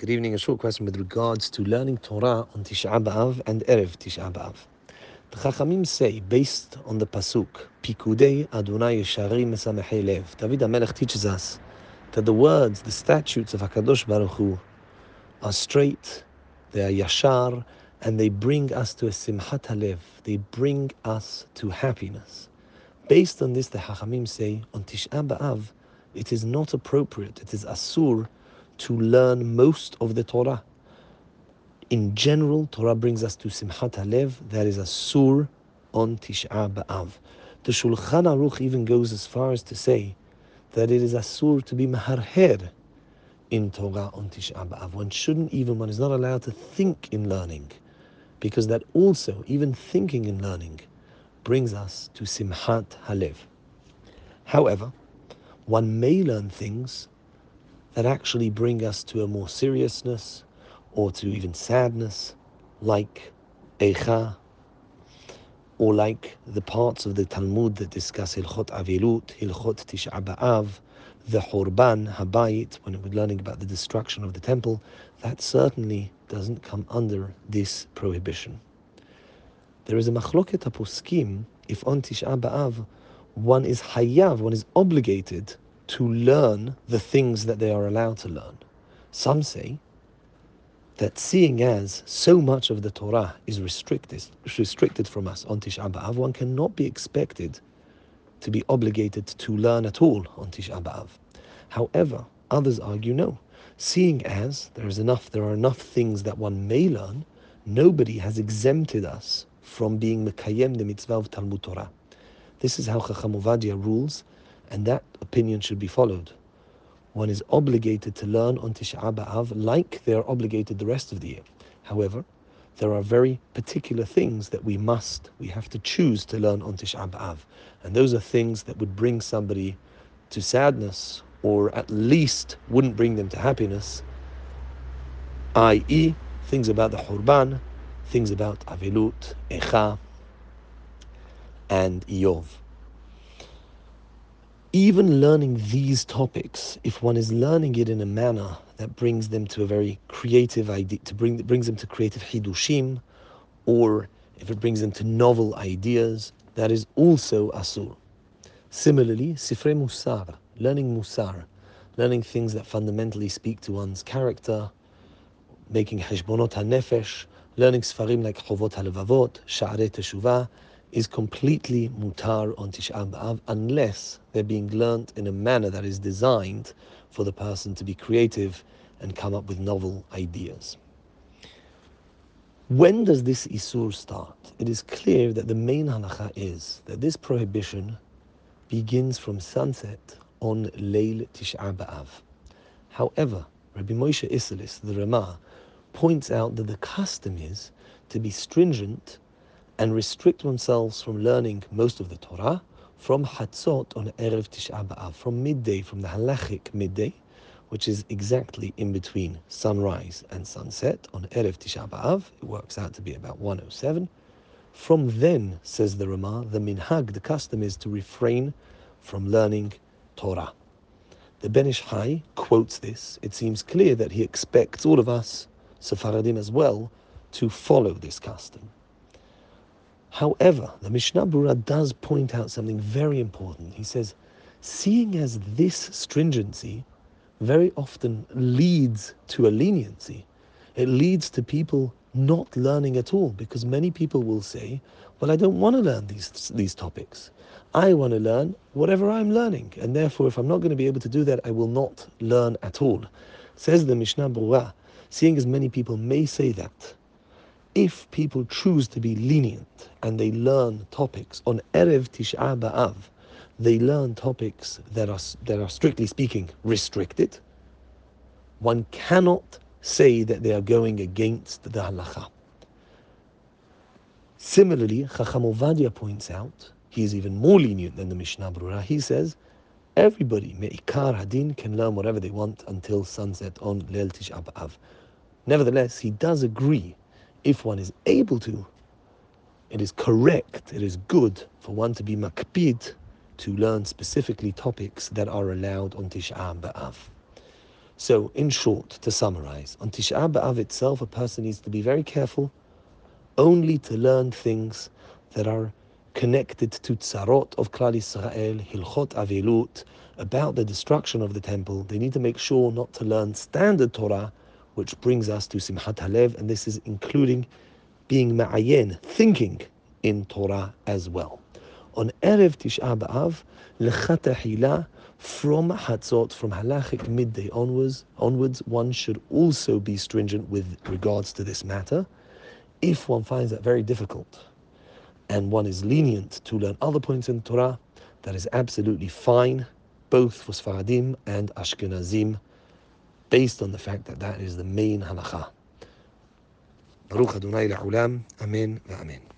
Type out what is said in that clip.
Good evening. A short question with regards to learning Torah on Tisha B'Av and Erev Tisha B'Av. The Chachamim say, based on the pasuk, Pikudei Adonai Yesharim Mesamechei Lev. David HaMelech teaches us that the words, the statutes of Hakadosh Baruch Hu, are straight, they are yashar, and they bring us to a simchat halev. They bring us to happiness. Based on this, the Chachamim say, on Tisha B'Av, it is not appropriate, it is asur to learn most of the Torah. In general, Torah brings us to Simchat Halev, that is asur on Tisha B'Av. The Shulchan Aruch even goes as far as to say that it is asur to be maharher in Torah on Tisha B'Av. One shouldn't even, one is not allowed to think in learning, because that also, even thinking in learning, brings us to Simchat Halev. However, one may learn things that actually bring us to a more seriousness or to even sadness, like Eicha, or like the parts of the Talmud that discuss Hilchot Avilut, Hilchot Tisha B'Av, the Horban Habayit, when we're learning about the destruction of the temple, that certainly doesn't come under this prohibition. There is a machloket aposkim if on Tisha B'Av one is hayav, one is obligated to learn the things that they are allowed to learn. Some say that seeing as so much of the Torah is restricted, restricted from us on Tisha B'Av, one cannot be expected to be obligated to learn at all on Tisha B'Av. However, others argue no. Seeing as there is enough, there are enough things that one may learn, nobody has exempted us from being Mekayem the mitzvah of Talmud Torah. This is how Chacham Ovadia rules and that opinion should be followed. One is obligated to learn on Tisha B'Av like they are obligated the rest of the year. However, there are very particular things that we must, we have to choose to learn on Tisha B'Av. And those are things that would bring somebody to sadness or at least wouldn't bring them to happiness, i.e., things about the Hurban, things about Avilut, Echa, and Iyov even learning these topics, if one is learning it in a manner that brings them to a very creative idea, to bring brings them to creative hidushim, or if it brings them to novel ideas, that is also asur. Similarly, sifrei musar, learning musar, learning things that fundamentally speak to one's character, making heshbonot hanefesh, learning sfarim like chovot halevavot, sha'arei teshuvah, is completely mutar on Tisha B'Av unless they're being learnt in a manner that is designed for the person to be creative and come up with novel ideas. When does this Isur start? It is clear that the main halacha is that this prohibition begins from sunset on Leil Tisha B'Av. However, Rabbi Moshe Isserles, the Ramah, points out that the custom is to be stringent and restrict themselves from learning most of the Torah from Hatzot on Erev Tisha B'Av, from midday, from the halachic midday, which is exactly in between sunrise and sunset on Erev Tisha B'Av. It works out to be about 107. From then, says the Ramah, the minhag, the custom is to refrain from learning Torah. The Ben Ish Hai quotes this. It seems clear that he expects all of us, Sephardim as well, to follow this custom. However, the Mishnah Berurah does point out something very important. He says, seeing as this stringency very often leads to a leniency, it leads to people not learning at all because many people will say, Well, I don't want to learn these, these topics. I want to learn whatever I'm learning, and therefore, if I'm not going to be able to do that, I will not learn at all. Says the Mishnah Berurah, seeing as many people may say that, if people choose to be lenient and they learn topics on Erev Tisha B'Av, they learn topics that are, that are strictly speaking restricted, one cannot say that they are going against the halacha. Similarly, Chacham Ovadia points out, he is even more lenient than the Mishnah Berurah. He says, everybody, Me'ikar Hadin, can learn whatever they want until sunset on Leil Tisha B'Av. Nevertheless, he does agree if one is able to, it is correct, it is good for one to be makpid to learn specifically topics that are allowed on Tish'a B'Av. So, in short, to summarize, on Tisha B'Av itself, a person needs to be very careful only to learn things that are connected to tzarot of Klal Yisrael, Hilchot Avilut, about the destruction of the temple. They need to make sure not to learn standard Torah, which brings us to Simchat Halev, and this is including being ma'ayen, thinking in Torah as well. On Erev Tisha B'Av, Lechatahila, from Hatzot, from halachic midday onwards, onwards, one should also be stringent with regards to this matter. If one finds that very difficult, and one is lenient to learn other points in Torah, that is absolutely fine, both for Sfaradim and Ashkenazim, based on the fact that that is the main halacha. Baruch Adonai La'olam, Amen, Amen.